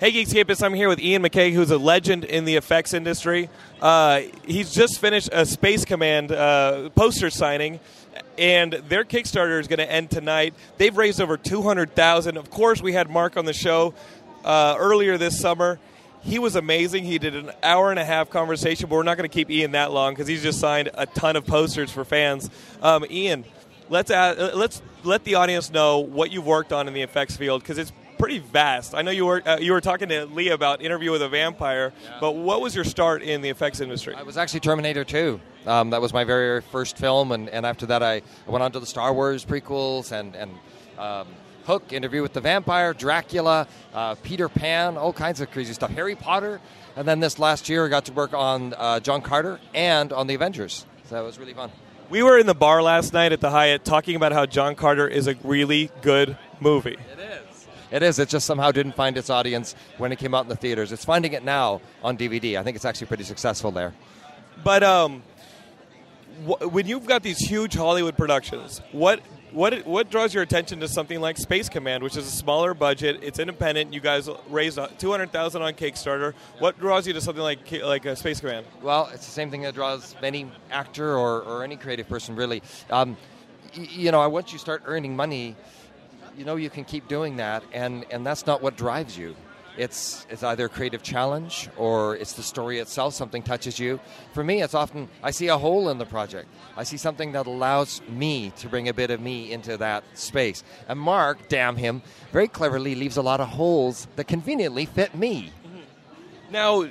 Hey, Geekscapists, I'm here with Iain McCaig, who's a legend in the effects industry. Uh, he's just finished a Space Command uh, poster signing, and their Kickstarter is going to end tonight. They've raised over 200000 Of course, we had Mark on the show uh, earlier this summer. He was amazing. He did an hour and a half conversation, but we're not going to keep Iain that long because he's just signed a ton of posters for fans. Um, Iain, let's add, let's let the audience know what you've worked on in the effects field because it's pretty vast. I know you were uh, you were talking to Lee about Interview with a Vampire, yeah. but what was your start in the effects industry? I was actually Terminator 2. Um, that was my very first film, and, and after that, I went on to the Star Wars prequels and and. Um, Hook, Interview with the Vampire, Dracula, uh, Peter Pan, all kinds of crazy stuff. Harry Potter, and then this last year I got to work on uh, John Carter and on the Avengers. So that was really fun. We were in the bar last night at the Hyatt talking about how John Carter is a really good movie. It is. It is. It just somehow didn't find its audience when it came out in the theaters. It's finding it now on DVD. I think it's actually pretty successful there. But um, wh- when you've got these huge Hollywood productions, what what what draws your attention to something like Space Command, which is a smaller budget? It's independent. You guys raised two hundred thousand on Kickstarter. What draws you to something like like a Space Command? Well, it's the same thing that draws any actor or, or any creative person really. Um, y- you know, once you start earning money, you know you can keep doing that, and, and that's not what drives you. It's, it's either a creative challenge or it's the story itself, something touches you. For me, it's often, I see a hole in the project. I see something that allows me to bring a bit of me into that space. And Mark, damn him, very cleverly leaves a lot of holes that conveniently fit me. Now,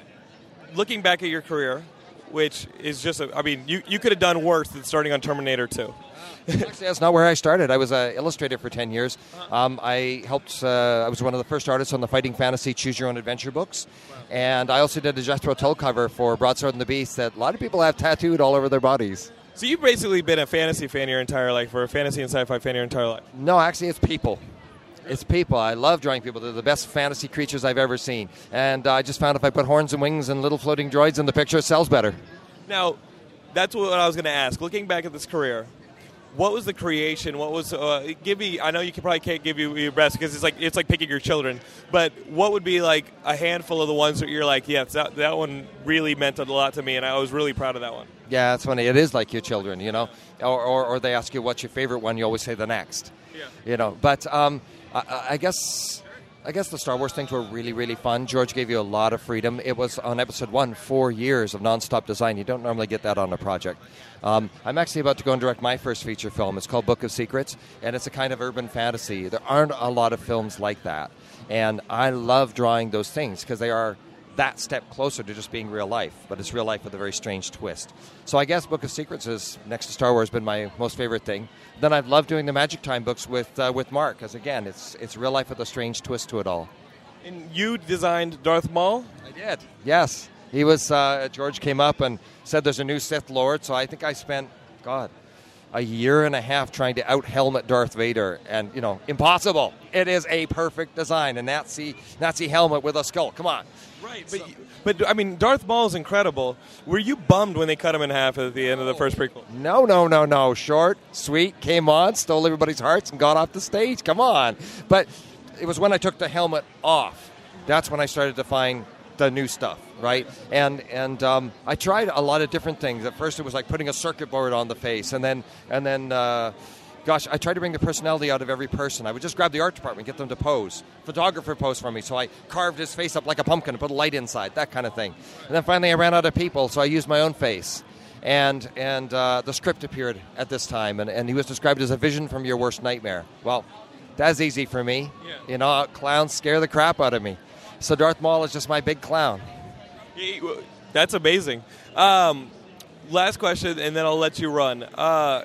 looking back at your career, which is just, a, I mean, you, you could have done worse than starting on Terminator 2. Actually, that's not where I started. I was an illustrator for 10 years. Um, I helped, uh, I was one of the first artists on the Fighting Fantasy Choose Your Own Adventure books. And I also did a Jethro Tull cover for Broadsword and the Beast that a lot of people have tattooed all over their bodies. So you've basically been a fantasy fan your entire life, or a fantasy and sci-fi fan your entire life? No, actually, it's people. It's people. I love drawing people. They're the best fantasy creatures I've ever seen. And uh, I just found if I put horns and wings and little floating droids in the picture, it sells better. Now, that's what I was going to ask. Looking back at this career, what was the creation? What was uh, give me? I know you can probably can't give you your best because it's like it's like picking your children. But what would be like a handful of the ones that you're like, yes, that that one really meant a lot to me, and I was really proud of that one. Yeah, it's funny. It is like your children, you know. Or, or, or they ask you what's your favorite one, you always say the next. Yeah. You know, but um, I, I guess I guess the Star Wars things were really, really fun. George gave you a lot of freedom. It was on episode one, four years of nonstop design. You don't normally get that on a project. Um, I'm actually about to go and direct my first feature film. It's called Book of Secrets, and it's a kind of urban fantasy. There aren't a lot of films like that. And I love drawing those things because they are that step closer to just being real life, but it's real life with a very strange twist. So I guess Book of Secrets is next to Star Wars been my most favorite thing. Then I've loved doing the Magic Time books with uh, with Mark, because again, it's it's real life with a strange twist to it all. And you designed Darth Maul. I did. Yes, he was. Uh, George came up and said there's a new Sith Lord, so I think I spent God a year and a half trying to out helmet Darth Vader, and you know, impossible. It is a perfect design, a Nazi Nazi helmet with a skull. Come on. Right, but, so. but I mean, Darth Maul is incredible. Were you bummed when they cut him in half at the end of the first prequel? No, no, no, no. Short, sweet, came on, stole everybody's hearts, and got off the stage. Come on. But it was when I took the helmet off. That's when I started to find the new stuff, right? And and um, I tried a lot of different things. At first, it was like putting a circuit board on the face, and then and then. Uh, gosh, I tried to bring the personality out of every person. I would just grab the art department, get them to pose. Photographer pose for me, so I carved his face up like a pumpkin and put a light inside, that kind of thing. And then finally, I ran out of people, so I used my own face. And and uh, the script appeared at this time, and, and he was described as a vision from your worst nightmare. Well, that's easy for me. Yeah. You know, clowns scare the crap out of me. So Darth Maul is just my big clown. That's amazing. Um, last question, and then I'll let you run. Uh,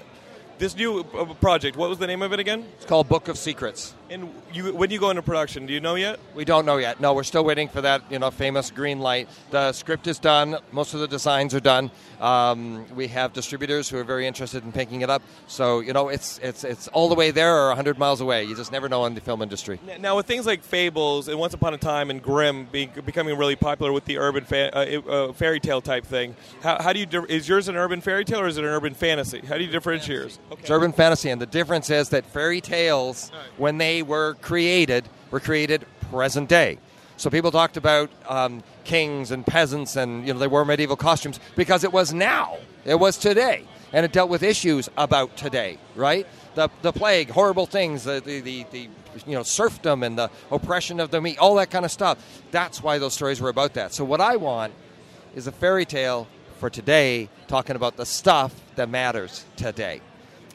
this new uh, project, what was the name of it again? It's called Book of Secrets. And you, when you go into production, do you know yet? We don't know yet. No, we're still waiting for that, you know, famous green light. The script is done. Most of the designs are done. Um, we have distributors who are very interested in picking it up. So, you know, it's it's it's all the way there or 100 miles away. You just never know in the film industry. Now, with things like Fables and Once Upon a Time and Grimm being, becoming really popular with the urban fa- uh, uh, fairy tale type thing, how, how do you di- is yours an urban fairy tale or is it an urban fantasy? How do you differentiate yours? Okay. It's urban fantasy, and the difference is that fairy tales, right. when they were created were created present day. So people talked about um, kings and peasants, and you know they wore medieval costumes because it was now, it was today, and it dealt with issues about today, right? The the plague, horrible things, the the, the, the you know serfdom and the oppression of the meat, all that kind of stuff. That's why those stories were about that. So what I want is a fairy tale for today, talking about the stuff that matters today.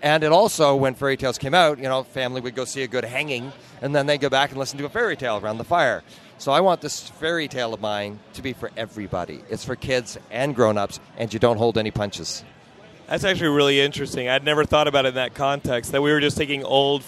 And it also, when fairy tales came out, you know, family would go see a good hanging, and then they'd go back and listen to a fairy tale around the fire. So I want this fairy tale of mine to be for everybody. It's for kids and grown-ups, and you don't hold any punches. That's actually really interesting. I'd never thought about it in that context. That we were just taking old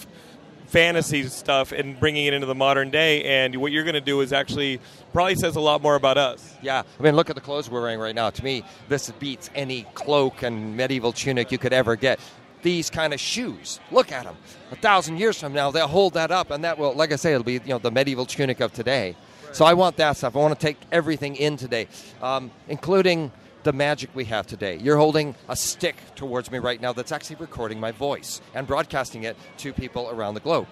fantasy stuff and bringing it into the modern day. And what you're going to do is actually probably says a lot more about us. Yeah, I mean, look at the clothes we're wearing right now. To me, this beats any cloak and medieval tunic you could ever get. These kind of shoes, look at them. A thousand years from now, they'll hold that up, and that will, like I say, it'll be you know the medieval tunic of today. So I want that stuff. I want to take everything in today, um, including the magic we have today. You're holding a stick towards me right now that's actually recording my voice and broadcasting it to people around the globe.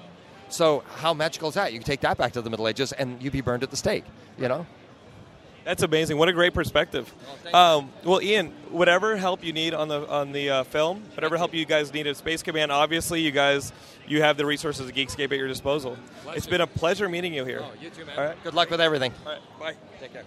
So how magical is that? You can take that back to the Middle Ages and you'd be burned at the stake. You know. That's amazing. What a great perspective. Um, well, Iain, whatever help you need on the on the uh, film, whatever help you guys need at Space Command, obviously you guys you have the resources of Geekscape at your disposal. It's been a pleasure meeting you here. Oh, you too, man. All right. Good luck with everything. All right. Bye. Take care.